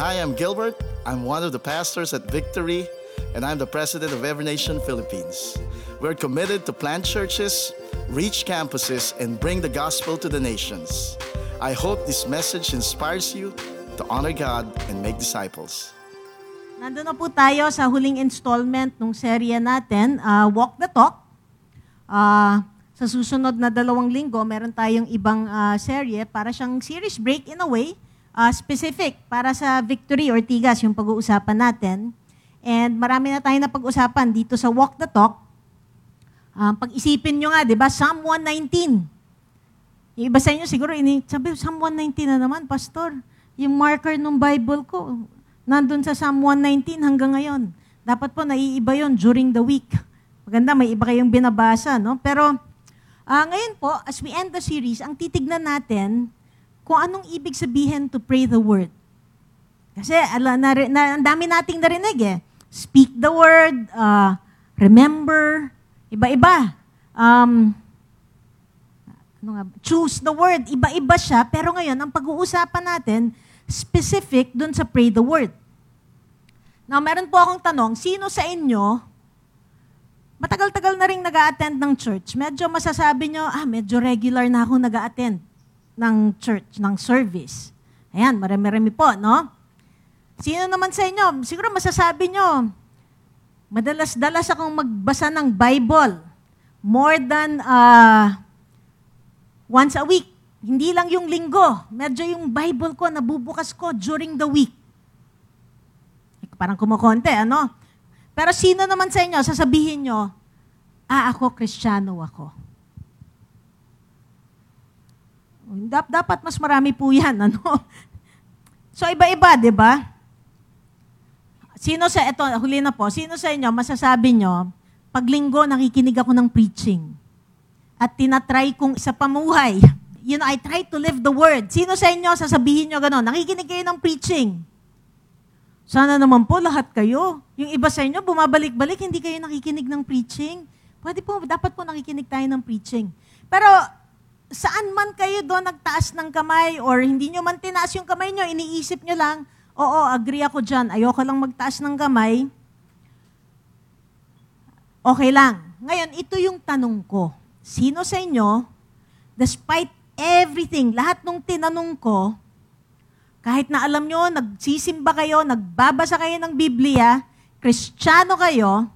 Hi, I'm Gilbert. I'm one of the pastors at Victory, and I'm the president of Every Nation Philippines. We're committed to plant churches, reach campuses, and bring the gospel to the nations. I hope this message inspires you to honor God and make disciples. Nandun na po tayo sa huling installment ng serye natin, uh, Walk the Talk. Uh, sa susunod na dalawang linggo, meron tayong ibang uh, serye para siyang series break in a way, uh, specific para sa Victory Ortigas, yung pag-uusapan natin. And marami na tayo na pag-usapan dito sa Walk the Talk. Uh, pag-isipin nyo nga, di ba, Psalm 119. Yung iba sa inyo siguro, ini, sabi, Psalm 119 na naman, Pastor. Yung marker ng Bible ko, nandun sa Psalm 119 hanggang ngayon. Dapat po naiiba yon during the week. Maganda, may iba kayong binabasa, no? Pero uh, ngayon po, as we end the series, ang titignan natin kung anong ibig sabihin to pray the word. Kasi ala, na, na, ang dami nating narinig eh. Speak the word, uh, remember, iba-iba. Um, ano nga, choose the word, iba-iba siya. Pero ngayon, ang pag-uusapan natin, specific dun sa pray the word. Now, meron po akong tanong, sino sa inyo, matagal-tagal na rin nag attend ng church, medyo masasabi nyo, ah, medyo regular na ako nag attend ng church, ng service. Ayan, marami-rami po, no? Sino naman sa inyo, siguro masasabi nyo, madalas-dalas akong magbasa ng Bible more than uh, once a week. Hindi lang yung linggo. Medyo yung Bible ko, nabubukas ko during the week. Parang kumukonte, ano? Pero sino naman sa inyo, sasabihin nyo, ah, ako, kristyano ako. Dapat mas marami po yan, ano? So, iba-iba, di ba? Sino sa, ito, huli na po, sino sa inyo, masasabi nyo, pag linggo, nakikinig ako ng preaching. At tinatry kong sa pamuhay, you know, I try to live the word. Sino sa inyo, sasabihin nyo gano'n, nakikinig kayo ng preaching. Sana naman po lahat kayo. Yung iba sa inyo, bumabalik-balik, hindi kayo nakikinig ng preaching. Pwede po, dapat po nakikinig tayo ng preaching. Pero saan man kayo doon nagtaas ng kamay or hindi nyo man tinaas yung kamay nyo, iniisip nyo lang, oo, agree ako dyan, ayoko lang magtaas ng kamay, okay lang. Ngayon, ito yung tanong ko. Sino sa inyo, despite everything, lahat nung tinanong ko, kahit na alam nyo, nagsisimba kayo, nagbabasa kayo ng Biblia, kristyano kayo,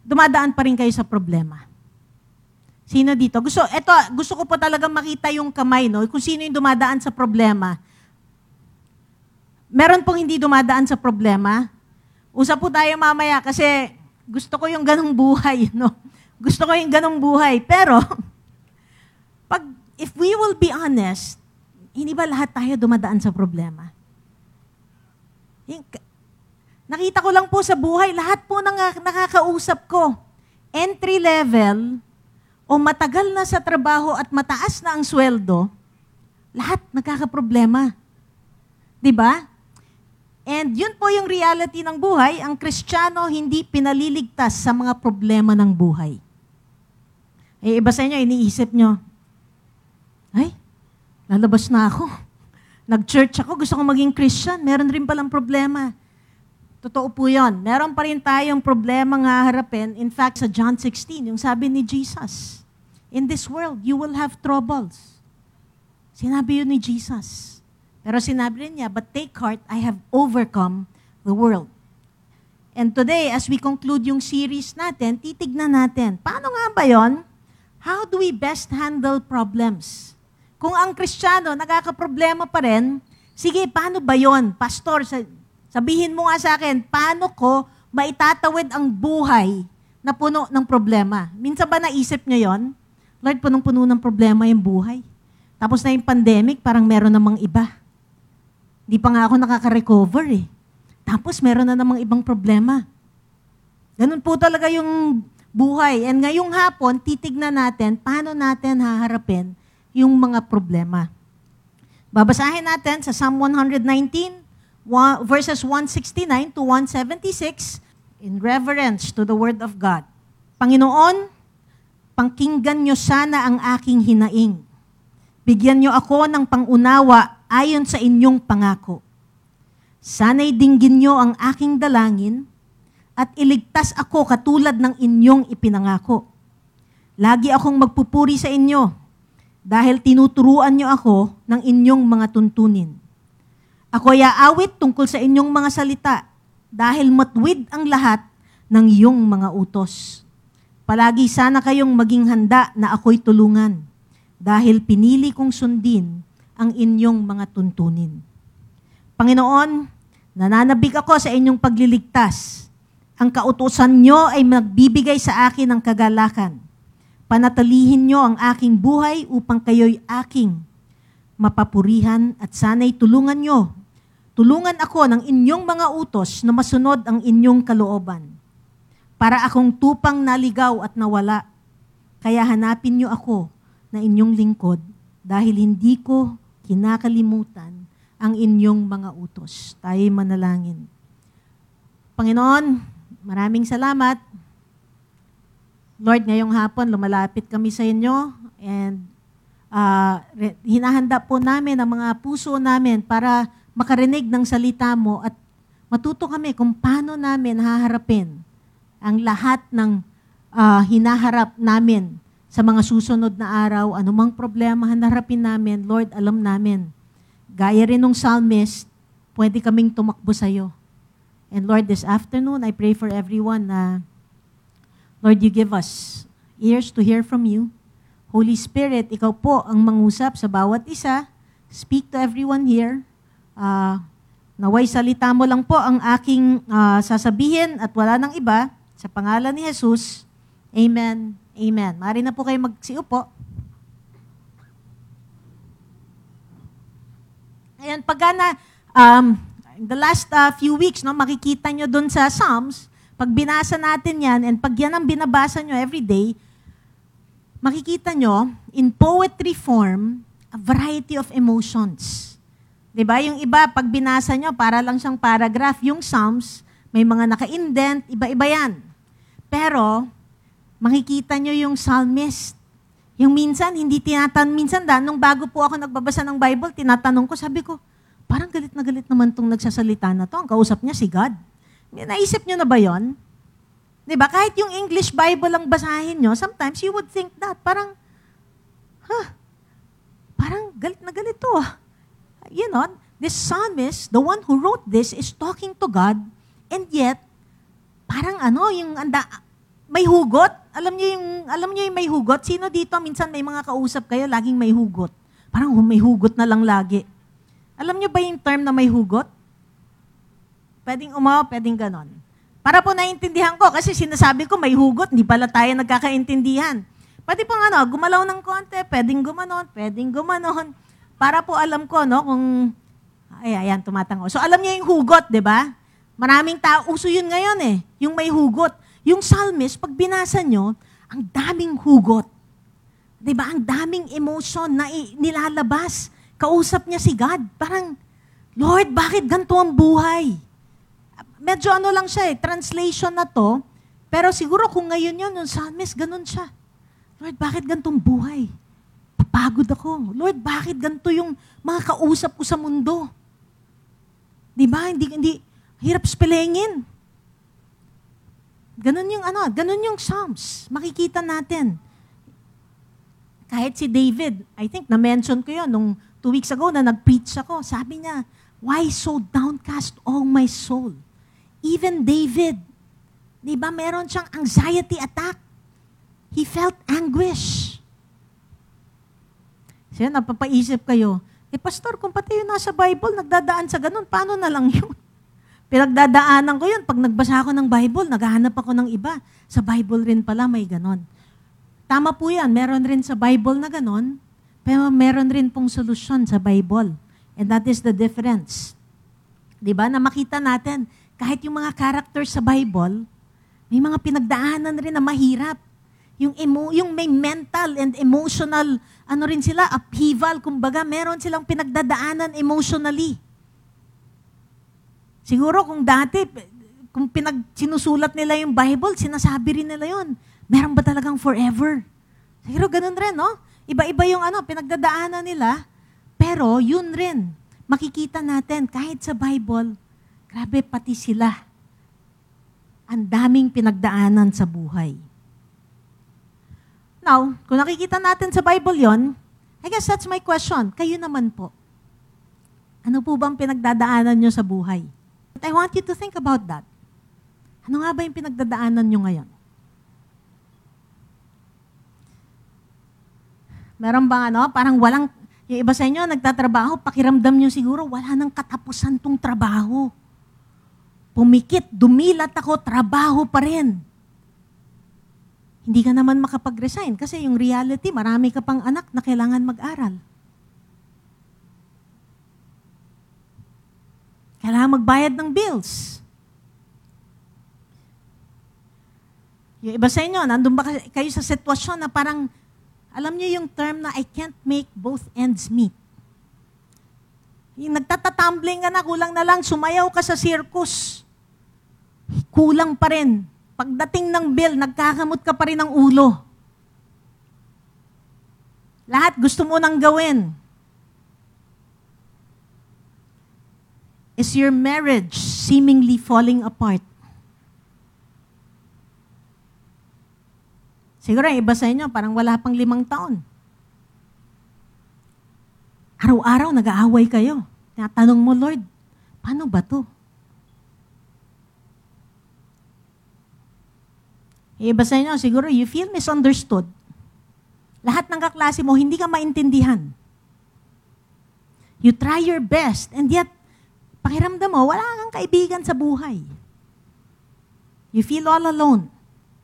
dumadaan pa rin kayo sa problema. Sino dito? Gusto, eto, gusto ko po talaga makita yung kamay, no? Kung sino yung dumadaan sa problema. Meron pong hindi dumadaan sa problema. Usap po tayo mamaya kasi gusto ko yung ganong buhay, no? Gusto ko yung ganong buhay. Pero, pag, if we will be honest, hindi ba lahat tayo dumadaan sa problema? Nakita ko lang po sa buhay, lahat po nang nakakausap ko, entry level, o matagal na sa trabaho at mataas na ang sweldo, lahat nagkakaproblema. Di ba? And yun po yung reality ng buhay, ang Kristiyano hindi pinaliligtas sa mga problema ng buhay. Eh, iba sa inyo, iniisip nyo, ay, lalabas na ako. Nag-church ako, gusto ko maging Christian. Meron rin palang problema. Totoo po yun. Meron pa rin tayong problema nga harapin. In fact, sa John 16, yung sabi ni Jesus, In this world, you will have troubles. Sinabi yun ni Jesus. Pero sinabi rin niya, But take heart, I have overcome the world. And today, as we conclude yung series natin, titignan natin, paano nga ba yon? How do we best handle problems? Kung ang Kristiyano nagkakaproblema pa rin, sige, paano ba yon? Pastor, sabihin mo nga sa akin, paano ko maitatawid ang buhay na puno ng problema? Minsan ba naisip nyo yon? Lord, punong-puno ng problema yung buhay. Tapos na yung pandemic, parang meron namang iba. Hindi pa nga ako nakaka-recover eh. Tapos meron na namang ibang problema. Ganun po talaga yung buhay. And ngayong hapon, titignan natin paano natin haharapin yung mga problema. Babasahin natin sa Psalm 119, verses 169 to 176, in reverence to the Word of God. Panginoon, pangkinggan niyo sana ang aking hinaing. Bigyan niyo ako ng pangunawa ayon sa inyong pangako. Sana'y dinggin nyo ang aking dalangin at iligtas ako katulad ng inyong ipinangako. Lagi akong magpupuri sa inyo dahil tinuturuan nyo ako ng inyong mga tuntunin. Ako ay aawit tungkol sa inyong mga salita dahil matwid ang lahat ng iyong mga utos. Palagi sana kayong maging handa na ako'y tulungan dahil pinili kong sundin ang inyong mga tuntunin. Panginoon, nananabik ako sa inyong pagliligtas. Ang kautusan nyo ay magbibigay sa akin ng kagalakan. Panatalihin nyo ang aking buhay upang kayo'y aking mapapurihan at sana'y tulungan nyo. Tulungan ako ng inyong mga utos na masunod ang inyong kalooban para akong tupang naligaw at nawala. Kaya hanapin niyo ako na inyong lingkod dahil hindi ko kinakalimutan ang inyong mga utos. Tayo'y manalangin. Panginoon, maraming salamat. Lord, ngayong hapon, lumalapit kami sa inyo and uh, hinahanda po namin ang mga puso namin para makarinig ng salita mo at matuto kami kung paano namin haharapin ang lahat ng uh, hinaharap namin sa mga susunod na araw, anumang problema hanarapin namin, Lord, alam namin. Gaya rin ng psalmist, pwede kaming tumakbo sa iyo. And Lord, this afternoon, I pray for everyone na, Lord, you give us ears to hear from you. Holy Spirit, ikaw po ang mangusap sa bawat isa. Speak to everyone here. Uh, naway salita mo lang po ang aking uh, sasabihin at wala nang iba. Sa pangalan ni Jesus, Amen. Amen. Mari na po kayo magsiupo. Ayan, pagka na, um, the last uh, few weeks, no, makikita nyo dun sa Psalms, pag binasa natin yan, and pag yan ang binabasa nyo every day, makikita nyo, in poetry form, a variety of emotions. ba? Yung iba, pag binasa nyo, para lang siyang paragraph. Yung Psalms, may mga naka-indent, iba-iba yan. Pero, makikita nyo yung psalmist. Yung minsan, hindi tinatanong, minsan da, nung bago po ako nagbabasa ng Bible, tinatanong ko, sabi ko, parang galit na galit naman tong nagsasalita na to. Ang kausap niya si God. Naisip nyo na ba yon? Ba? Kahit yung English Bible lang basahin nyo, sometimes you would think that. Parang, huh, parang galit na galit to. You know, this psalmist, the one who wrote this, is talking to God, and yet, parang ano, yung anda, may hugot. Alam niyo yung alam niyo yung may hugot. Sino dito minsan may mga kausap kayo laging may hugot? Parang may hugot na lang lagi. Alam niyo ba yung term na may hugot? Pwedeng umaw, pwedeng ganon. Para po naiintindihan ko, kasi sinasabi ko may hugot, hindi pala tayo nagkakaintindihan. Pwede pong ano, gumalaw ng konti, pwedeng gumanon, pwedeng gumanon. Para po alam ko, no, kung, ay, ayan, tumatango. So alam niyo yung hugot, di ba? Maraming tao, uso yun ngayon eh, yung may hugot. Yung psalmist, pag binasa nyo, ang daming hugot. ba diba? Ang daming emotion na nilalabas. Kausap niya si God. Parang, Lord, bakit ganito ang buhay? Medyo ano lang siya eh, translation na to. Pero siguro kung ngayon yun, yung psalmist, ganun siya. Lord, bakit ganitong buhay? Papagod ako. Lord, bakit ganito yung mga kausap ko sa mundo? Di ba? Hindi, hindi, Hirap spellingin. Ganun yung ano, ganun yung Psalms. Makikita natin. Kahit si David, I think na-mention ko yun nung two weeks ago na nag-preach ako. Sabi niya, why so downcast all my soul? Even David, di ba meron siyang anxiety attack. He felt anguish. Siya, napapaisip kayo, eh pastor, kung pati yun nasa Bible, nagdadaan sa ganun, paano na lang yun? Pinagdadaanan ko yun. Pag nagbasa ako ng Bible, naghahanap ako ng iba. Sa Bible rin pala may ganon. Tama po yan. Meron rin sa Bible na ganon. Pero meron rin pong solusyon sa Bible. And that is the difference. Di ba? Na makita natin, kahit yung mga characters sa Bible, may mga pinagdaanan rin na mahirap. Yung, emo, yung may mental and emotional, ano rin sila, upheaval, kumbaga, meron silang pinagdadaanan emotionally. Siguro kung dati, kung pinag sinusulat nila yung Bible, sinasabi rin nila yon. Meron ba talagang forever? Siguro ganun rin, no? Iba-iba yung ano, pinagdadaanan nila. Pero yun rin, makikita natin, kahit sa Bible, Grabe, pati sila. Ang daming pinagdaanan sa buhay. Now, kung nakikita natin sa Bible yon, I guess that's my question. Kayo naman po. Ano po bang pinagdadaanan nyo sa buhay? But I want you to think about that. Ano nga ba yung pinagdadaanan nyo ngayon? Meron bang ano, parang walang, yung iba sa inyo nagtatrabaho, pakiramdam nyo siguro, wala nang katapusan tong trabaho pumikit, dumilat ako, trabaho pa rin. Hindi ka naman makapag-resign kasi yung reality, marami ka pang anak na kailangan mag-aral. Kailangan magbayad ng bills. Yung iba sa inyo, nandun ba kayo sa sitwasyon na parang, alam niyo yung term na I can't make both ends meet. Yung nagtatatumbling ka na, kulang na lang, sumayaw ka sa circus. Kulang pa rin. Pagdating ng bill, nagkakamot ka pa rin ng ulo. Lahat gusto mo nang gawin. Is your marriage seemingly falling apart? Siguro yung iba sa inyo, parang wala pang limang taon. Araw-araw nag-aaway kayo. Tinatanong mo, Lord, paano ba to? Iba sa inyo, siguro you feel misunderstood. Lahat ng kaklase mo, hindi ka maintindihan. You try your best, and yet, pakiramdam mo, wala kang kaibigan sa buhay. You feel all alone.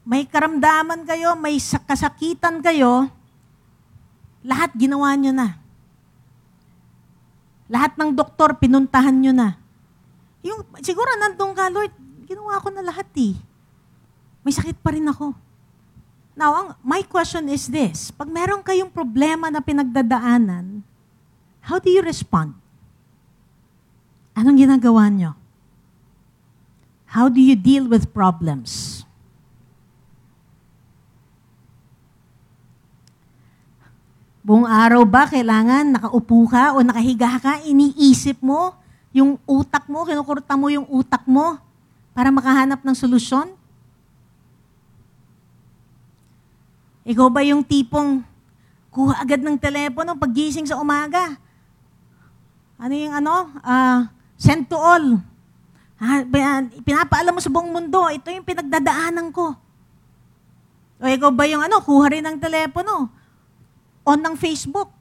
May karamdaman kayo, may kasakitan kayo, lahat ginawa nyo na. Lahat ng doktor, pinuntahan nyo na. Yung, siguro nandun ka, Lord, ginawa ko na lahat eh. May sakit pa rin ako. Now, ang, my question is this. Pag meron kayong problema na pinagdadaanan, how do you respond? Anong ginagawa nyo? How do you deal with problems? Buong araw ba kailangan nakaupo ka o nakahiga ka, iniisip mo yung utak mo, kinukurta mo yung utak mo para makahanap ng solusyon? Ikaw ba yung tipong kuha agad ng telepono paggising sa umaga? Ano yung ano? Uh, send to all. Ha, pinapaalam mo sa buong mundo, ito yung pinagdadaanan ko. O ikaw ba yung ano, kuha rin ng telepono, on ng Facebook.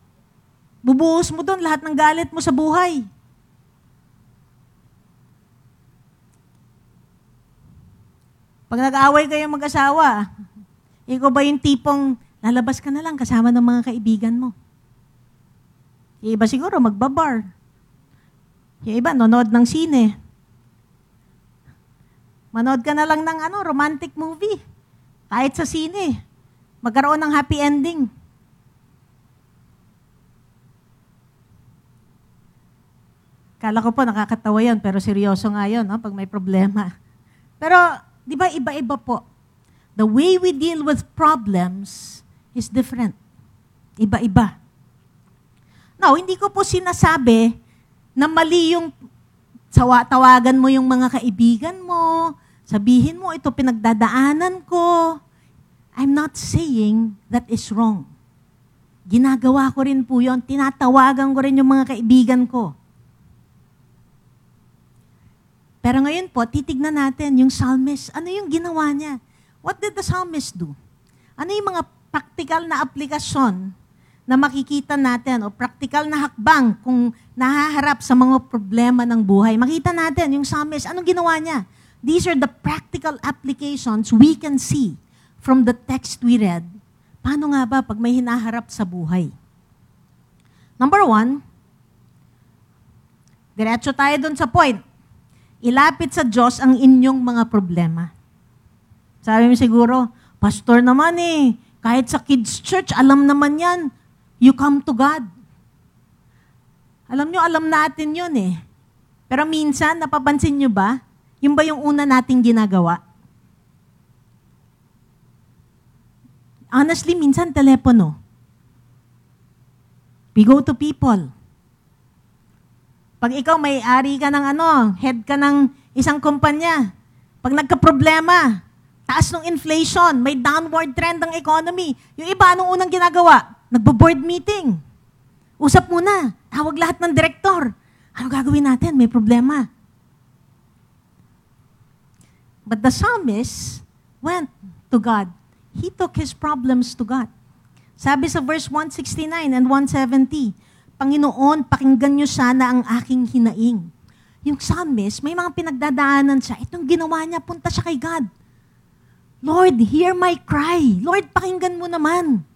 Bubuhos mo doon lahat ng galit mo sa buhay. Pag nag-aaway kayo mag-asawa, ikaw ba yung tipong lalabas ka na lang kasama ng mga kaibigan mo? Iba siguro magbabar. Yung iba, nanood ng sine. Manood ka na lang ng ano, romantic movie. Kahit sa sine. Magkaroon ng happy ending. Kala ko po nakakatawa yan, pero seryoso nga yun, no? pag may problema. Pero, di ba, iba-iba po. The way we deal with problems is different. Iba-iba. Now, hindi ko po sinasabi na mali yung tawagan mo yung mga kaibigan mo, sabihin mo, ito pinagdadaanan ko. I'm not saying that is wrong. Ginagawa ko rin po yon. Tinatawagan ko rin yung mga kaibigan ko. Pero ngayon po, titignan natin yung psalmist. Ano yung ginawa niya? What did the psalmist do? Ano yung mga practical na aplikasyon na makikita natin o practical na hakbang kung nahaharap sa mga problema ng buhay? Makita natin yung psalmist, anong ginawa niya? These are the practical applications we can see from the text we read. Paano nga ba pag may hinaharap sa buhay? Number one, diretso tayo dun sa point. Ilapit sa Diyos ang inyong mga problema. Sabi mo siguro, Pastor naman eh, kahit sa kids church, alam naman yan. You come to God. Alam nyo, alam natin yun eh. Pero minsan, napapansin nyo ba, yung ba yung una nating ginagawa? Honestly, minsan telepono. We go to people. Pag ikaw may ari ka ng ano, head ka ng isang kumpanya, pag nagka-problema, taas ng inflation, may downward trend ng economy, yung iba, anong unang ginagawa? Nagbo-board meeting. Usap muna. Tawag lahat ng direktor. Ano gagawin natin? May problema. But the psalmist went to God. He took his problems to God. Sabi sa verse 169 and 170, Panginoon, pakinggan niyo sana ang aking hinaing. Yung psalmist, may mga pinagdadaanan siya. Itong ginawa niya, punta siya kay God. Lord, hear my cry. Lord, pakinggan mo naman.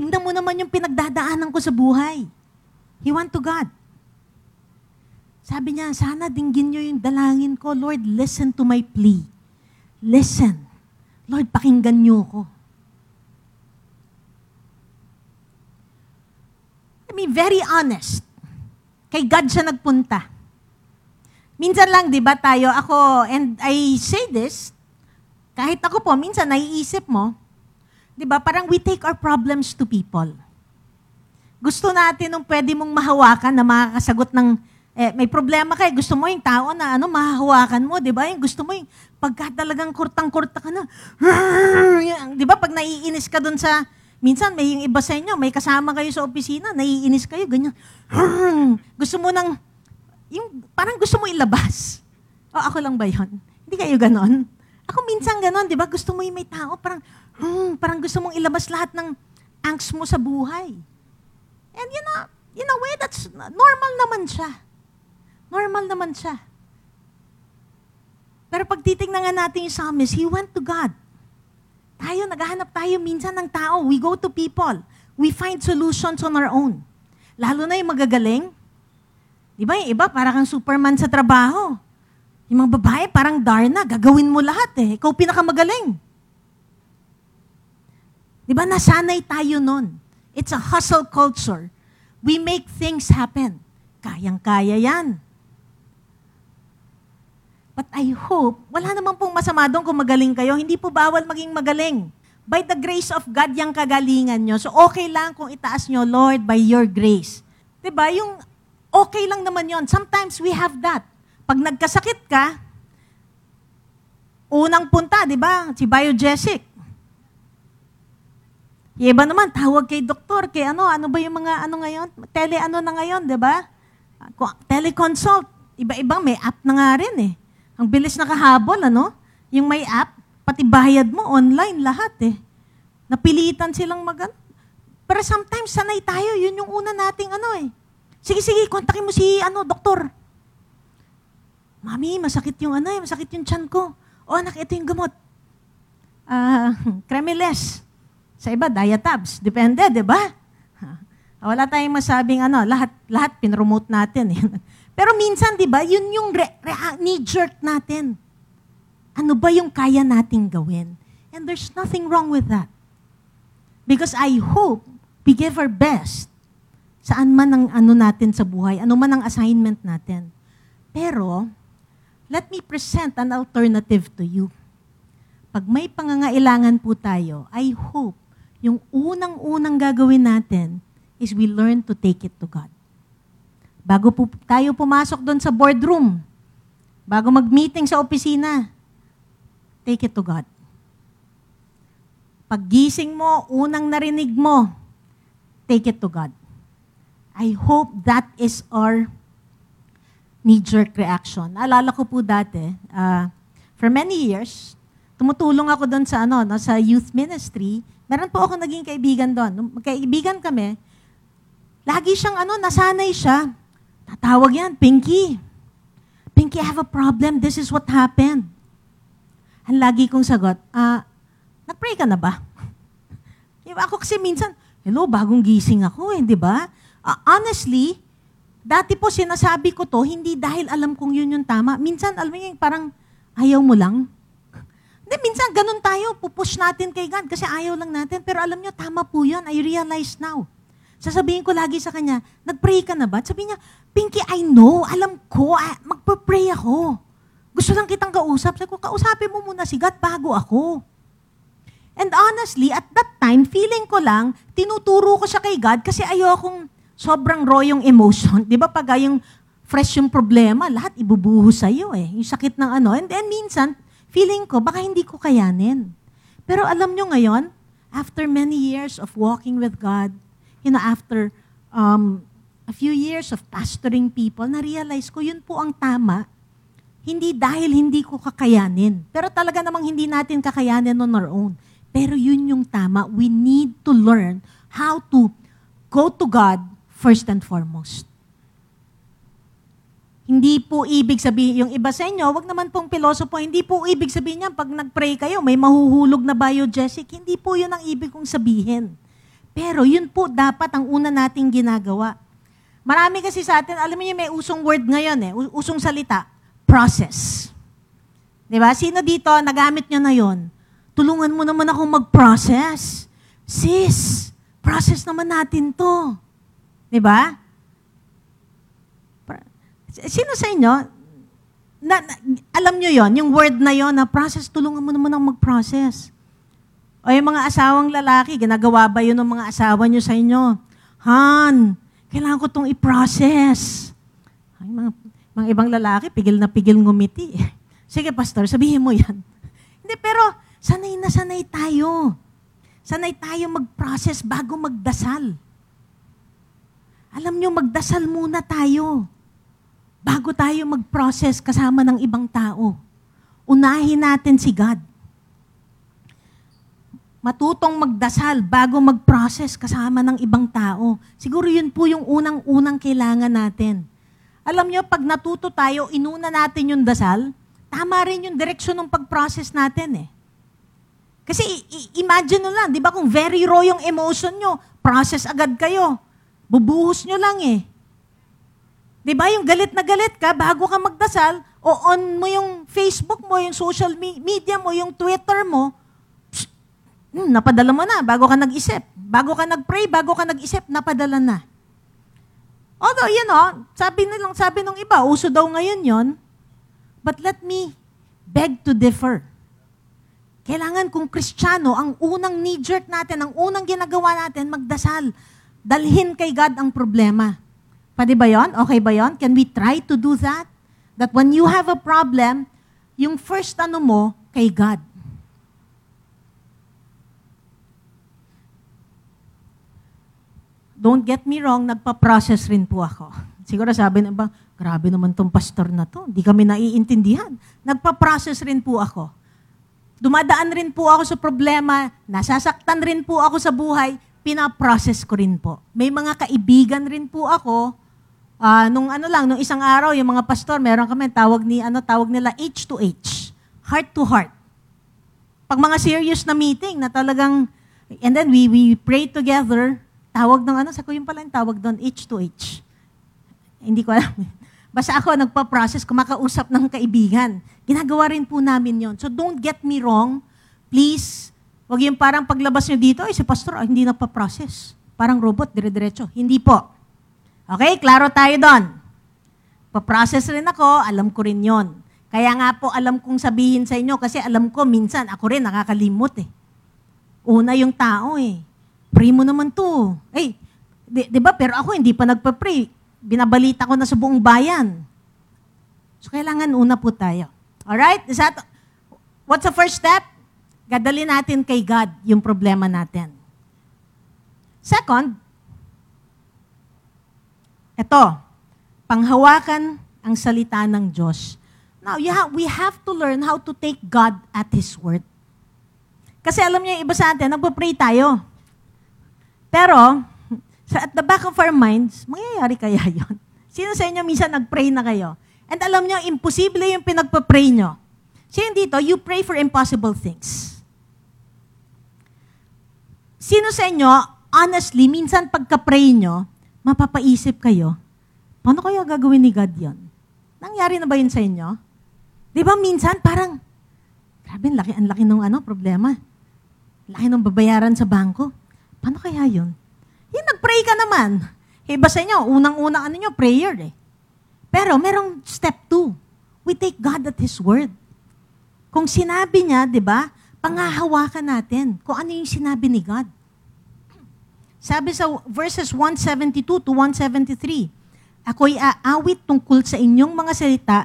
Tingnan mo naman yung pinagdadaanan ko sa buhay. He went to God. Sabi niya, sana dinggin niyo yung dalangin ko. Lord, listen to my plea. Listen. Lord, pakinggan niyo ko. I mean, very honest. Kay God siya nagpunta. Minsan lang, di ba tayo, ako, and I say this, kahit ako po, minsan naiisip mo, di ba, parang we take our problems to people. Gusto natin nung pwede mong mahawakan na makakasagot ng, eh, may problema ka, eh, gusto mo yung tao na ano, mahahawakan mo, di ba? Yung gusto mo yung, pagka talagang kurtang-kurta ka na, di ba, pag naiinis ka dun sa, minsan may yung iba sa inyo, may kasama kayo sa opisina, naiinis kayo, ganyan, gusto mo nang, yung, parang gusto mo ilabas. O, ako lang ba yon? Hindi kayo ganon? Ako minsan ganon, di ba? Gusto mo yung may tao, parang, hmm, parang gusto mong ilabas lahat ng angst mo sa buhay. And you know, in a way, that's normal naman siya. Normal naman siya. Pero pag titignan nga natin yung psalmist, he went to God. Tayo, naghahanap tayo minsan ng tao. We go to people. We find solutions on our own. Lalo na yung magagaling. Di ba, yung iba, parang kang superman sa trabaho. Yung mga babae, parang Darna, gagawin mo lahat eh. Ikaw pinakamagaling. Di ba, nasanay tayo nun. It's a hustle culture. We make things happen. Kayang-kaya yan. But I hope, wala naman pong masama doon kung magaling kayo. Hindi po bawal maging magaling. By the grace of God, yung kagalingan nyo. So okay lang kung itaas nyo, Lord, by your grace. Diba? Yung okay lang naman yon. Sometimes we have that. Pag nagkasakit ka, unang punta, di ba? Si Biogesic. Yung iba naman, tawag kay doktor, kay ano, ano ba yung mga ano ngayon? Tele ano na ngayon, di ba? Teleconsult. Iba-ibang may app na nga rin eh. Ang bilis nakahabol, ano? Yung may app, pati bayad mo, online lahat eh. Napilitan silang mag Pero sometimes, sanay tayo. Yun yung una nating ano eh. Sige, sige, kontakin mo si ano, doktor. Mami, masakit yung ano eh, masakit yung tiyan ko. O anak, ito yung gamot. Ah, uh, Cremeles. Sa iba, Diatabs. Depende, di ba? Wala tayong masabing ano, lahat, lahat pinromote natin. Eh. Pero minsan, di ba, yun yung re- re- knee-jerk natin. Ano ba yung kaya nating gawin? And there's nothing wrong with that. Because I hope we give our best saan man ang ano natin sa buhay, ano man ang assignment natin. Pero, let me present an alternative to you. Pag may pangangailangan po tayo, I hope yung unang-unang gagawin natin is we learn to take it to God. Bago po tayo pumasok doon sa boardroom, bago mag-meeting sa opisina, take it to God. Paggising mo, unang narinig mo, take it to God. I hope that is our knee-jerk reaction. Alala ko po dati, uh, for many years, tumutulong ako doon sa, ano, no, sa youth ministry. Meron po ako naging kaibigan doon. Magkaibigan kami. Lagi siyang ano, nasanay siya. Tatawag yan, Pinky. Pinky, I have a problem. This is what happened. Ang lagi kong sagot, ah, nag-pray ka na ba? ako kasi minsan, hello, bagong gising ako eh, di ba? Uh, honestly, dati po sinasabi ko to, hindi dahil alam kong yun yung tama. Minsan, alam mo yung parang ayaw mo lang. Hindi, minsan ganun tayo, pupush natin kay God kasi ayaw lang natin. Pero alam nyo, tama po yun. I realize now. Sasabihin ko lagi sa kanya, nag-pray ka na ba? Sabi niya, Pinky, I know, alam ko, ah, magpa-pray ako. Gusto lang kitang kausap. Sabi ko, kausapin mo muna si God bago ako. And honestly, at that time, feeling ko lang, tinuturo ko siya kay God kasi ayokong sobrang raw yung emotion. Di ba pag yung fresh yung problema, lahat ibubuhos sa'yo eh. Yung sakit ng ano. And then minsan, feeling ko, baka hindi ko kayanin. Pero alam nyo ngayon, after many years of walking with God, you know, after um, a few years of pastoring people, na-realize ko, yun po ang tama. Hindi dahil hindi ko kakayanin. Pero talaga namang hindi natin kakayanin on our own. Pero yun yung tama. We need to learn how to go to God first and foremost. Hindi po ibig sabihin, yung iba sa inyo, wag naman pong pilosopo, hindi po ibig sabihin niya, pag nag-pray kayo, may mahuhulog na biogesic. Hindi po yun ang ibig kong sabihin. Pero yun po dapat ang una nating ginagawa. Marami kasi sa atin, alam niyo may usong word ngayon eh, usong salita, process. Di ba? Sino dito, nagamit niyo na yon? Tulungan mo naman ako mag-process. Sis, process naman natin to. Di ba? Sino sa inyo, na, na, alam nyo yon yung word na yon na process, tulungan mo naman ang mag-process. O yung mga asawang lalaki, ginagawa ba yun ng mga asawa nyo sa inyo? Han, kailangan ko itong i-process. Ay, mga, mga ibang lalaki, pigil na pigil ngumiti. Sige, pastor, sabihin mo yan. Hindi, pero sanay na sanay tayo. Sanay tayo mag-process bago magdasal. Alam nyo, magdasal muna tayo bago tayo mag-process kasama ng ibang tao. Unahin natin si God. Matutong magdasal bago mag-process kasama ng ibang tao. Siguro yun po yung unang-unang kailangan natin. Alam nyo, pag natuto tayo, inuna natin yung dasal, tama rin yung direksyon ng pag-process natin eh. Kasi imagine nyo lang, di ba kung very raw yung emotion nyo, process agad kayo. Bubuhos nyo lang eh. Di ba yung galit na galit ka, bago ka magdasal, o on mo yung Facebook mo, yung social media mo, yung Twitter mo, psh, hmm, napadala mo na bago ka nag-isip. Bago ka nag-pray, bago ka nag-isip, napadala na. Although, you know, sabi nilang, sabi nung iba, uso daw ngayon yon. But let me beg to differ. Kailangan kung kristyano, ang unang knee-jerk natin, ang unang ginagawa natin, magdasal. Dalhin kay God ang problema. Pwede ba yon? Okay ba yon? Can we try to do that? That when you have a problem, yung first ano mo, kay God. Don't get me wrong, nagpa-process rin po ako. Siguro sabi na ba, grabe naman tong pastor na to. Hindi kami naiintindihan. Nagpa-process rin po ako. Dumadaan rin po ako sa problema, nasasaktan rin po ako sa buhay, pinaprocess ko rin po. May mga kaibigan rin po ako Uh, nung ano lang, nung isang araw, yung mga pastor, meron kami tawag ni ano, tawag nila H to H, heart to heart. Pag mga serious na meeting na talagang and then we we pray together, tawag ng ano, sa ko yung pala yung tawag doon H to H. Hindi ko alam. Basta ako nagpa-process, kumakausap ng kaibigan. Ginagawa rin po namin yon. So don't get me wrong. Please, wag yung parang paglabas nyo dito, ay si pastor, ah, hindi nagpa-process. Parang robot, dire-diretso. Hindi po. Okay, klaro tayo doon. Pa-process rin ako, alam ko rin yon. Kaya nga po alam kong sabihin sa inyo kasi alam ko minsan ako rin nakakalimot eh. Una yung tao eh. Pray mo naman to. Eh, di, di ba? Pero ako hindi pa nagpa-pray. Binabalita ko na sa buong bayan. So kailangan una po tayo. Alright? Is that, what's the first step? Gadali natin kay God yung problema natin. Second, ito, panghawakan ang salita ng Diyos. Now, you ha- we have to learn how to take God at His word. Kasi alam niyo, iba sa atin, nagpa-pray tayo. Pero, sa at the back of our minds, mangyayari kaya yon? Sino sa inyo minsan nag-pray na kayo? And alam niyo, imposible yung pinagpa-pray nyo. Sino dito, you pray for impossible things. Sino sa inyo, honestly, minsan pagka-pray nyo, mapapaisip kayo, paano kaya gagawin ni God yon? Nangyari na ba yun sa inyo? Di ba minsan parang, grabe, ang laki, ang laki ng ano, problema. Laki ng babayaran sa bangko. Paano kaya yun? Yung nag-pray ka naman. Iba sa inyo, unang-unang ano nyo, prayer eh. Pero merong step two. We take God at His word. Kung sinabi niya, di ba, pangahawakan natin kung ano yung sinabi ni God. Sabi sa verses 172 to 173, ako'y aawit tungkol sa inyong mga salita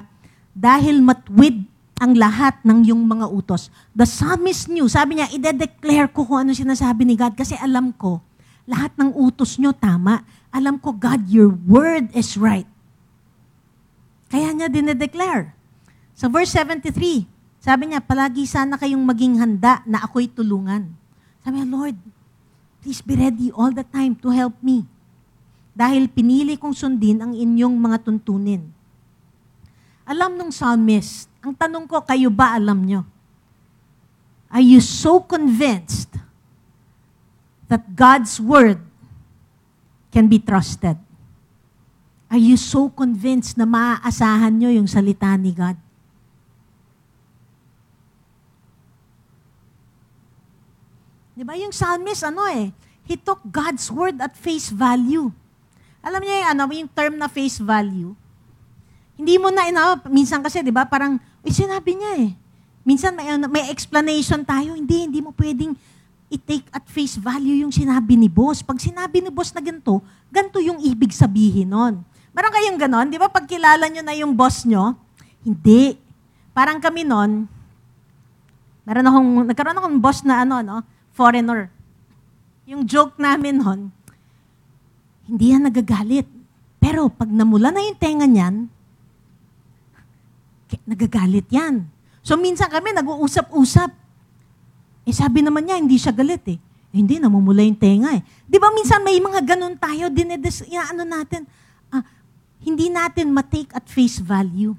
dahil matwid ang lahat ng yung mga utos. The psalmist knew, sabi niya, ide-declare ko kung ano sinasabi ni God kasi alam ko, lahat ng utos nyo tama. Alam ko, God, your word is right. Kaya niya dinedeclare. Sa verse 73, sabi niya, palagi sana kayong maging handa na ako'y tulungan. Sabi niya, Lord, please be ready all the time to help me. Dahil pinili kong sundin ang inyong mga tuntunin. Alam ng psalmist, ang tanong ko, kayo ba alam nyo? Are you so convinced that God's word can be trusted? Are you so convinced na maaasahan nyo yung salita ni God? Di ba yung psalmist, ano eh, he took God's word at face value. Alam niyo yung, ano, yung term na face value? Hindi mo na, ina, minsan kasi, di ba, parang, eh, sinabi niya eh. Minsan may, ano, may explanation tayo, hindi, hindi mo pwedeng i-take at face value yung sinabi ni boss. Pag sinabi ni boss na ganito, ganito yung ibig sabihin nun. Meron kayong ganon, di ba? Pag kilala nyo na yung boss nyo, hindi. Parang kami nun, meron akong, nagkaroon akong boss na ano, no? Foreigner. Yung joke namin hon, hindi yan nagagalit. Pero pag namula na yung tenga niyan, nagagalit yan. So minsan kami nag-uusap-usap. Eh sabi naman niya, hindi siya galit eh. eh hindi, namumula yung tenga eh. Di ba minsan may mga ganun tayo, dinedes, ano natin, ah, hindi natin matake at face value.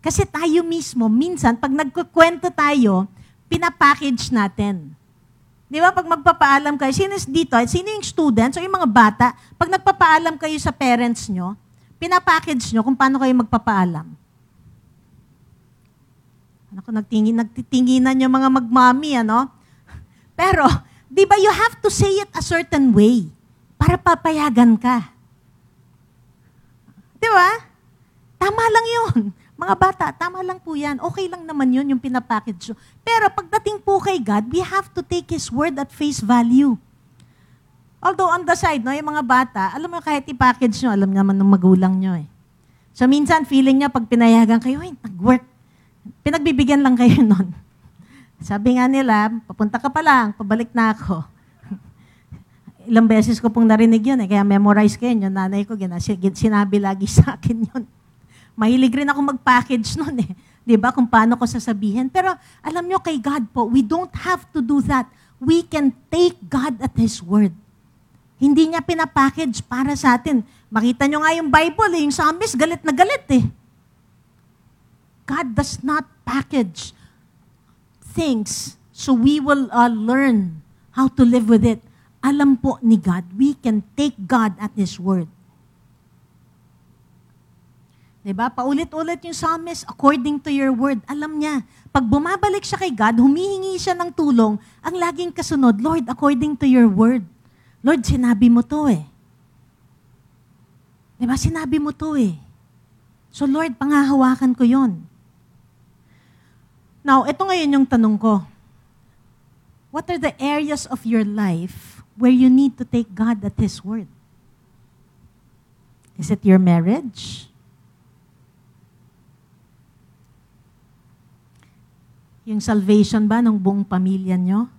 Kasi tayo mismo, minsan, pag nagkukwento tayo, pinapackage natin. Di ba, pag magpapaalam kayo, sino dito, sino yung students o yung mga bata, pag nagpapaalam kayo sa parents nyo, pinapackage nyo kung paano kayo magpapaalam. Ano ko, nagtingin, nagtitinginan yung mga magmami, ano? Pero, di ba, you have to say it a certain way para papayagan ka. Di ba? Tama lang yun. Mga bata, tama lang po yan. Okay lang naman yun, yung pinapackage. Pero pagdating po kay God, we have to take His word at face value. Although on the side, no, yung mga bata, alam mo kahit i-package nyo, alam naman ng magulang nyo eh. So minsan, feeling niya, pag pinayagan kayo, ay, nag-work. Pinagbibigyan lang kayo nun. Sabi nga nila, papunta ka pa lang, pabalik na ako. Ilang beses ko pong narinig yun eh, kaya memorize kayo. Yung nanay ko, sinabi lagi sa akin yun. Mahilig rin ako mag-package nun eh. Di ba? Kung paano ko sasabihin. Pero alam nyo, kay God po, we don't have to do that. We can take God at His word. Hindi niya pinapackage para sa atin. Makita nyo nga yung Bible, eh, yung psalmist, galit na galit eh. God does not package things so we will uh, learn how to live with it. Alam po ni God, we can take God at His word. Diba? Paulit-ulit yung psalmist, according to your word. Alam niya, pag bumabalik siya kay God, humihingi siya ng tulong, ang laging kasunod, Lord, according to your word. Lord, sinabi mo to eh. Diba? Sinabi mo to eh. So Lord, pangahawakan ko yon. Now, ito ngayon yung tanong ko. What are the areas of your life where you need to take God at His word? Is it your marriage? Yung salvation ba ng buong pamilya nyo?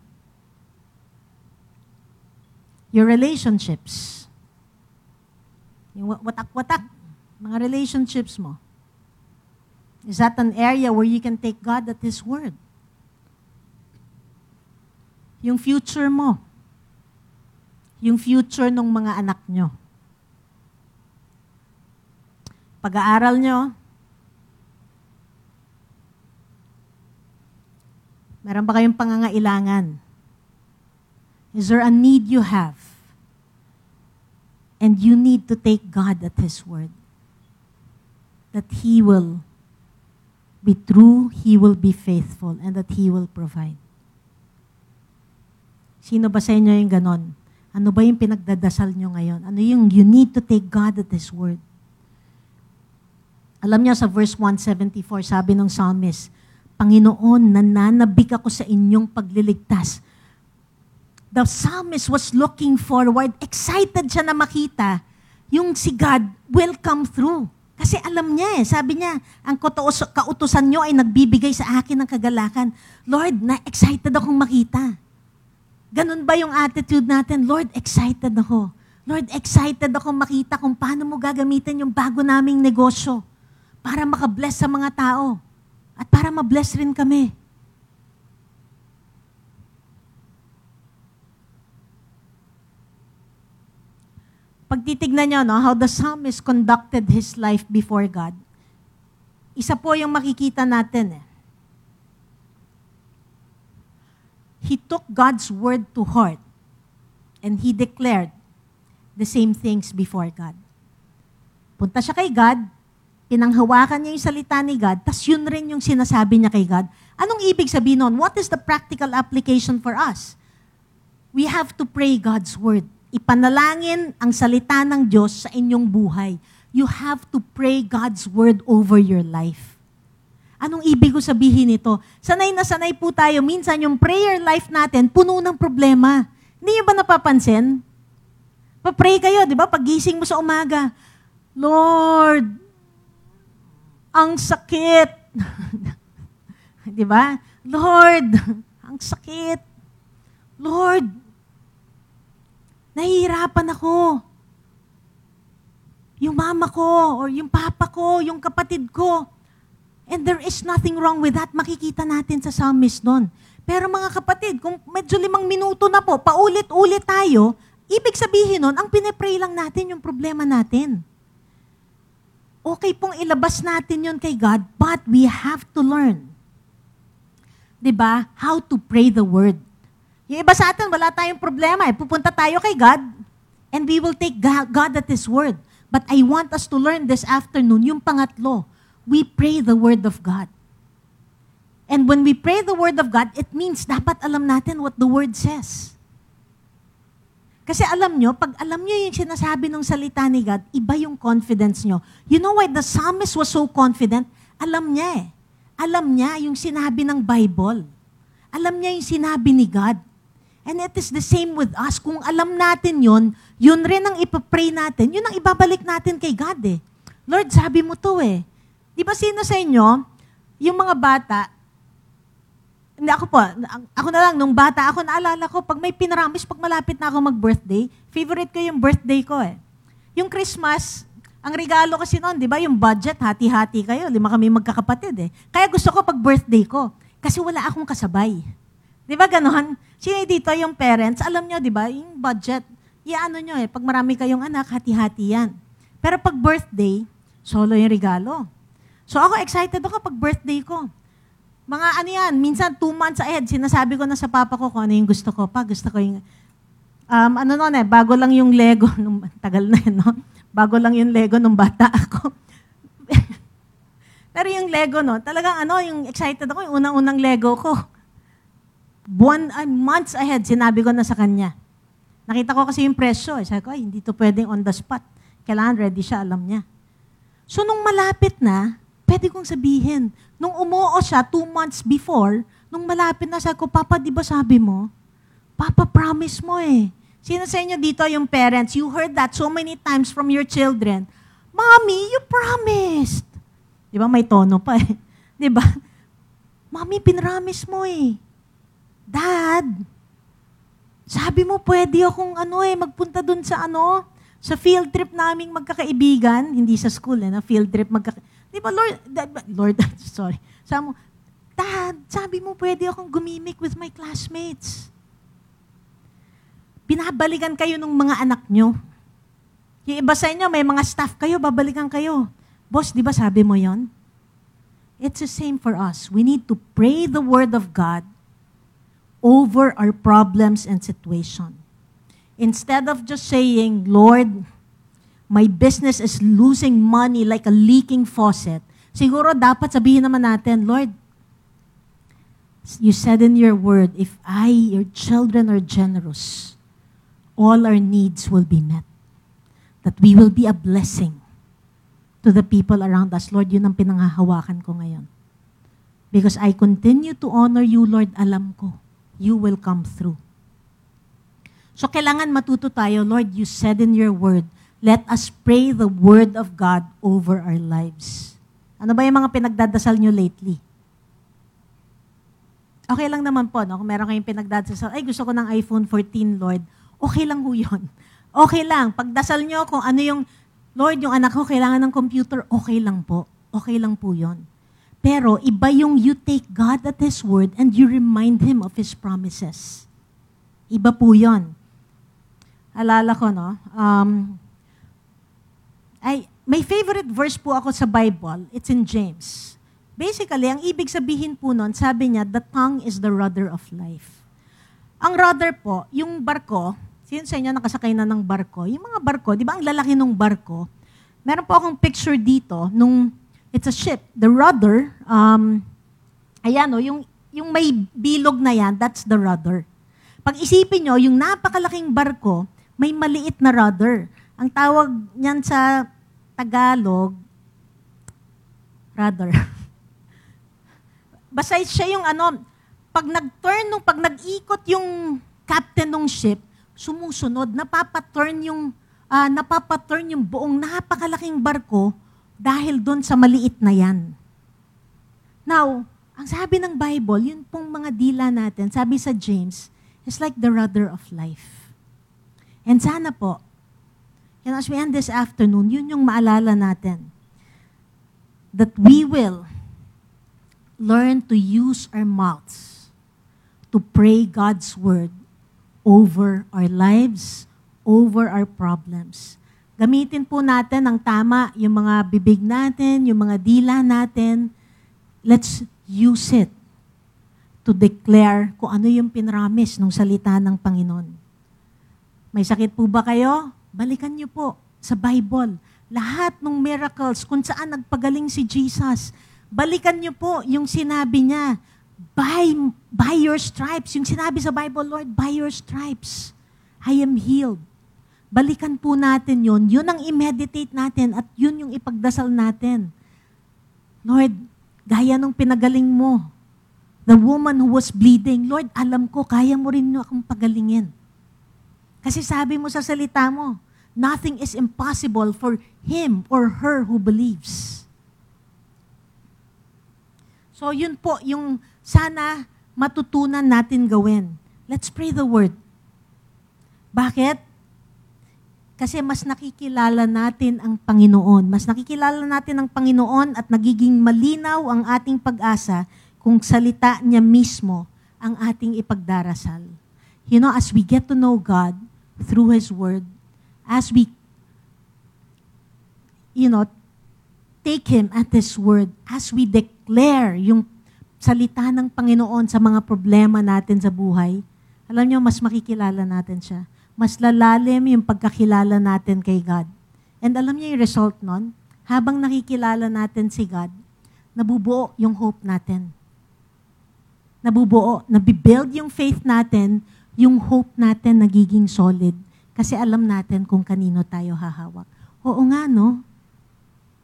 Your relationships. Yung watak-watak, mga relationships mo. Is that an area where you can take God at His Word? Yung future mo. Yung future ng mga anak nyo. Pag-aaral nyo, Meron ba kayong pangangailangan? Is there a need you have? And you need to take God at His word. That He will be true, He will be faithful, and that He will provide. Sino ba sa inyo yung ganon? Ano ba yung pinagdadasal nyo ngayon? Ano yung you need to take God at His word? Alam niya sa verse 174, sabi ng psalmist, Panginoon, nananabik ako sa inyong pagliligtas. The psalmist was looking forward, excited siya na makita yung si God will come through. Kasi alam niya eh, sabi niya, ang kautos- kautusan niyo ay nagbibigay sa akin ng kagalakan. Lord, na-excited akong makita. Ganun ba yung attitude natin? Lord, excited ako. Lord, excited ako makita kung paano mo gagamitin yung bago naming negosyo para makabless sa mga tao at para mabless rin kami. Pag titignan nyo, no, how the psalmist conducted his life before God, isa po yung makikita natin eh. He took God's word to heart and he declared the same things before God. Punta siya kay God, pinanghawakan niya yung salita ni God, tas yun rin yung sinasabi niya kay God. Anong ibig sabihin nun? What is the practical application for us? We have to pray God's word. Ipanalangin ang salita ng Diyos sa inyong buhay. You have to pray God's word over your life. Anong ibig ko sabihin nito? Sanay na sanay po tayo. Minsan yung prayer life natin, puno ng problema. Hindi niyo ba napapansin? Pa-pray kayo, di ba? Pagising mo sa umaga, Lord, ang sakit. di ba? Lord, ang sakit. Lord, nahihirapan ako. Yung mama ko, or yung papa ko, yung kapatid ko. And there is nothing wrong with that. Makikita natin sa psalmist doon. Pero mga kapatid, kung medyo limang minuto na po, paulit-ulit tayo, ibig sabihin nun, ang pinipray lang natin yung problema natin. Okay pong ilabas natin yun kay God, but we have to learn. ba? How to pray the word. Yung iba sa atin, wala tayong problema. Eh. Pupunta tayo kay God, and we will take God at His word. But I want us to learn this afternoon, yung pangatlo, we pray the word of God. And when we pray the word of God, it means dapat alam natin what the word says. Kasi alam nyo, pag alam nyo yung sinasabi ng salita ni God, iba yung confidence nyo. You know why the psalmist was so confident? Alam niya eh. Alam niya yung sinabi ng Bible. Alam niya yung sinabi ni God. And it is the same with us. Kung alam natin yun, yun rin ang ipapray natin. Yun ang ibabalik natin kay God eh. Lord, sabi mo to eh. Di ba sino sa inyo, yung mga bata, hindi ako po, ako na lang, nung bata ako, naalala ko, pag may pinaramis, pag malapit na ako mag-birthday, favorite ko yung birthday ko eh. Yung Christmas, ang regalo kasi noon, di ba, yung budget, hati-hati kayo, lima kami magkakapatid eh. Kaya gusto ko pag birthday ko, kasi wala akong kasabay. Di ba ganon? Sino dito yung parents, alam nyo, di ba, yung budget, iano nyo eh, pag marami kayong anak, hati-hati yan. Pero pag birthday, solo yung regalo. So ako excited ako pag birthday ko. Mga ano yan, minsan two months ahead, sinasabi ko na sa papa ko kung ano yung gusto ko. Pa, gusto ko yung, um, ano noon eh, bago lang yung Lego, nung, tagal na yun, no? Bago lang yung Lego nung bata ako. Pero yung Lego, no, talagang ano, yung excited ako, yung unang-unang Lego ko. Buwan, ay, months ahead, sinabi ko na sa kanya. Nakita ko kasi yung presyo. Eh. Sabi ko, ay, hindi to pwedeng on the spot. Kailangan ready siya, alam niya. So, nung malapit na, pwede kong sabihin, nung umuo siya two months before, nung malapit na, sabi ko, Papa, di ba sabi mo? Papa, promise mo eh. Sino sa inyo dito yung parents, you heard that so many times from your children. Mommy, you promised. Di ba may tono pa eh. Di ba? Mommy, pinramis mo eh. Dad, sabi mo pwede akong ano eh, magpunta dun sa ano, sa field trip naming magkakaibigan, hindi sa school eh, na field trip magkaka... Di ba, Lord, Dad, Lord, sorry. Sabi mo, Dad, sabi mo pwede akong gumimik with my classmates. Binabalikan kayo ng mga anak nyo. Yung iba sa inyo, may mga staff kayo, babalikan kayo. Boss, di ba sabi mo yon? It's the same for us. We need to pray the word of God over our problems and situation. Instead of just saying, Lord, my business is losing money like a leaking faucet, siguro dapat sabihin naman natin, Lord, you said in your word, if I, your children are generous, all our needs will be met. That we will be a blessing to the people around us. Lord, yun ang pinangahawakan ko ngayon. Because I continue to honor you, Lord, alam ko, you will come through. So kailangan matuto tayo, Lord, you said in your word let us pray the Word of God over our lives. Ano ba yung mga pinagdadasal nyo lately? Okay lang naman po, no? Kung meron kayong pinagdadasal, ay gusto ko ng iPhone 14, Lord. Okay lang ho yun. Okay lang. Pagdasal nyo kung ano yung, Lord, yung anak ko kailangan ng computer, okay lang po. Okay lang po yon. Pero iba yung you take God at His word and you remind Him of His promises. Iba po yon. Alala ko, no? Um, ay, may favorite verse po ako sa Bible. It's in James. Basically, ang ibig sabihin po nun, sabi niya, the tongue is the rudder of life. Ang rudder po, yung barko, sino sa inyo nakasakay na ng barko? Yung mga barko, di ba ang lalaki ng barko? Meron po akong picture dito, nung it's a ship. The rudder, um, ayan o, yung, yung may bilog na yan, that's the rudder. Pag isipin nyo, yung napakalaking barko, may maliit na rudder. Ang tawag niyan sa Tagalog, rudder. Basta siya yung ano, pag nag-turn, nung, pag nag-ikot yung captain ng ship, sumusunod, napapaturn yung, uh, napapaturn yung buong napakalaking barko dahil doon sa maliit na yan. Now, ang sabi ng Bible, yun pong mga dila natin, sabi sa James, is like the rudder of life. And sana po, and as we end this afternoon, yun yung maalala natin. That we will learn to use our mouths to pray God's word over our lives, over our problems. Gamitin po natin ang tama, yung mga bibig natin, yung mga dila natin. Let's use it to declare kung ano yung pinramis ng salita ng Panginoon. May sakit po ba kayo? Balikan niyo po sa Bible. Lahat ng miracles, kung saan nagpagaling si Jesus, balikan niyo po yung sinabi niya, by, by your stripes. Yung sinabi sa Bible, Lord, by your stripes, I am healed. Balikan po natin yun. Yun ang i-meditate natin at yun yung ipagdasal natin. Lord, gaya nung pinagaling mo, the woman who was bleeding, Lord, alam ko, kaya mo rin akong pagalingin. Kasi sabi mo sa salita mo, nothing is impossible for him or her who believes. So yun po yung sana matutunan natin gawin. Let's pray the word. Bakit? Kasi mas nakikilala natin ang Panginoon. Mas nakikilala natin ang Panginoon at nagiging malinaw ang ating pag-asa kung salita niya mismo ang ating ipagdarasal. You know, as we get to know God through His Word, as we, you know, take Him at His word, as we declare yung salita ng Panginoon sa mga problema natin sa buhay, alam niyo, mas makikilala natin siya. Mas lalalim yung pagkakilala natin kay God. And alam niyo yung result nun? Habang nakikilala natin si God, nabubuo yung hope natin. Nabubuo, nabibuild yung faith natin, yung hope natin nagiging solid. Kasi alam natin kung kanino tayo hahawak. Oo nga, no?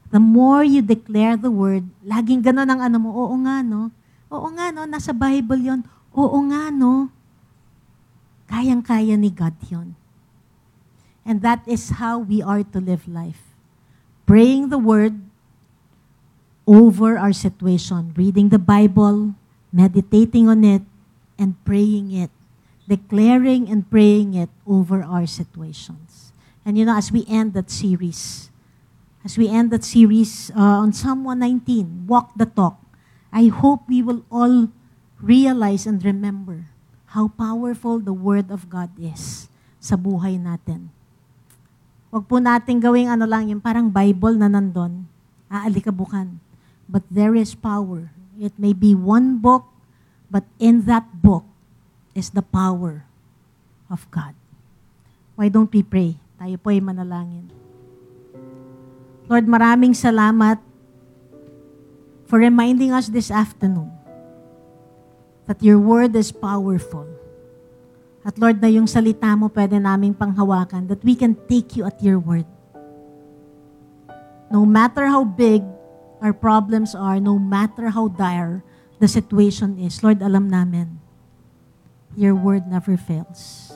The more you declare the word, laging ganun ang ano mo, oo nga, no? Oo nga, no? Nasa Bible yon. Oo nga, no? Kayang-kaya ni God yon. And that is how we are to live life. Praying the word over our situation, reading the Bible, meditating on it, and praying it declaring and praying it over our situations. And you know, as we end that series, as we end that series uh, on Psalm 119, Walk the Talk, I hope we will all realize and remember how powerful the Word of God is sa buhay natin. Huwag po natin gawing ano lang, yung parang Bible na nandun, aalikabukan. But there is power. It may be one book, but in that book, is the power of God. Why don't we pray? Tayo po ay manalangin. Lord, maraming salamat for reminding us this afternoon that your word is powerful. At Lord, na yung salita mo pwede naming panghawakan, that we can take you at your word. No matter how big our problems are, no matter how dire the situation is, Lord, alam namin, Your word never fails.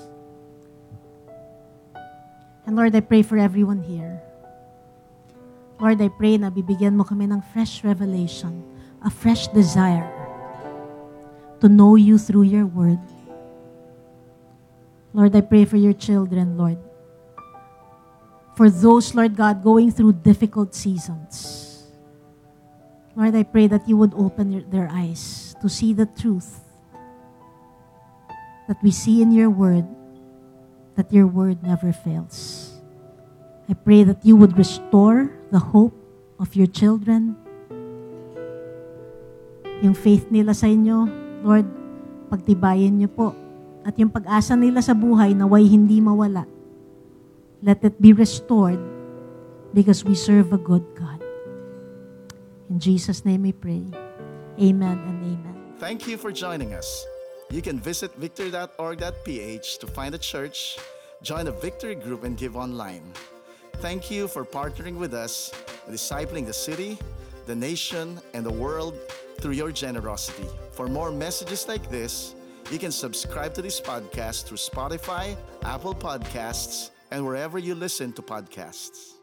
And Lord, I pray for everyone here. Lord, I pray na bibigyan mo kami ng fresh revelation, a fresh desire to know you through your word. Lord, I pray for your children, Lord. For those, Lord God, going through difficult seasons. Lord, I pray that you would open their eyes to see the truth that we see in your word, that your word never fails. I pray that you would restore the hope of your children. Yung faith nila sa inyo, Lord, pagtibayin niyo po. At yung pag-asa nila sa buhay naway hindi mawala. Let it be restored because we serve a good God. In Jesus' name we pray. Amen and amen. Thank you for joining us. You can visit victory.org.ph to find a church, join a victory group, and give online. Thank you for partnering with us, discipling the city, the nation, and the world through your generosity. For more messages like this, you can subscribe to this podcast through Spotify, Apple Podcasts, and wherever you listen to podcasts.